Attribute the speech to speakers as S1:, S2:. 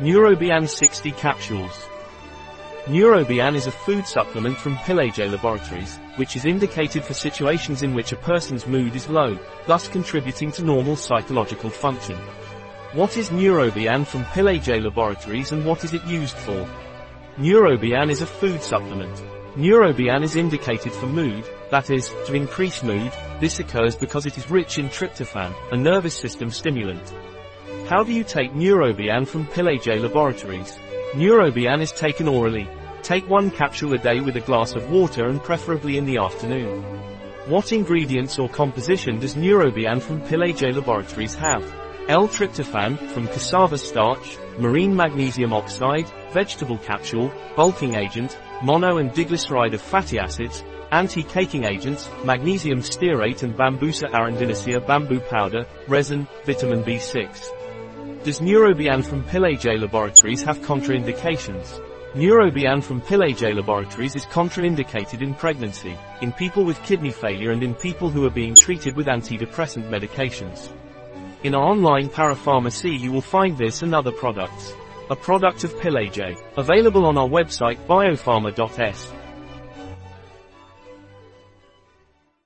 S1: Neurobiane 60 capsules. Neurobiane is a food supplement from Pileje Laboratories, which is indicated for situations in which a person's mood is low, thus contributing to normal psychological function. What is Neurobiane from Pileje Laboratories and what is it used for? Neurobiane is a food supplement. Neurobiane is indicated for mood, that is, to increase mood, this occurs because it is rich in tryptophan, a nervous system stimulant. How do you take Neurobiane from Pileje Laboratories? Neurobiane is taken orally. Take one capsule a day with a glass of water and preferably in the afternoon. What ingredients or composition does Neurobiane from Pileje Laboratories have? L-tryptophan, from cassava starch, marine magnesium oxide, vegetable capsule, bulking agent, mono and diglyceride of fatty acids, anti-caking agents, magnesium stearate and Bambusa arundinacea bamboo powder, resin, vitamin B6. Does Neurobiane from Pileje Laboratories have contraindications? Neurobiane from Pileje Laboratories is contraindicated in pregnancy, in people with kidney failure and in people who are being treated with antidepressant medications. In our online parapharmacy you will find this and other products. A product of Pileje. Available on our website biopharma.s.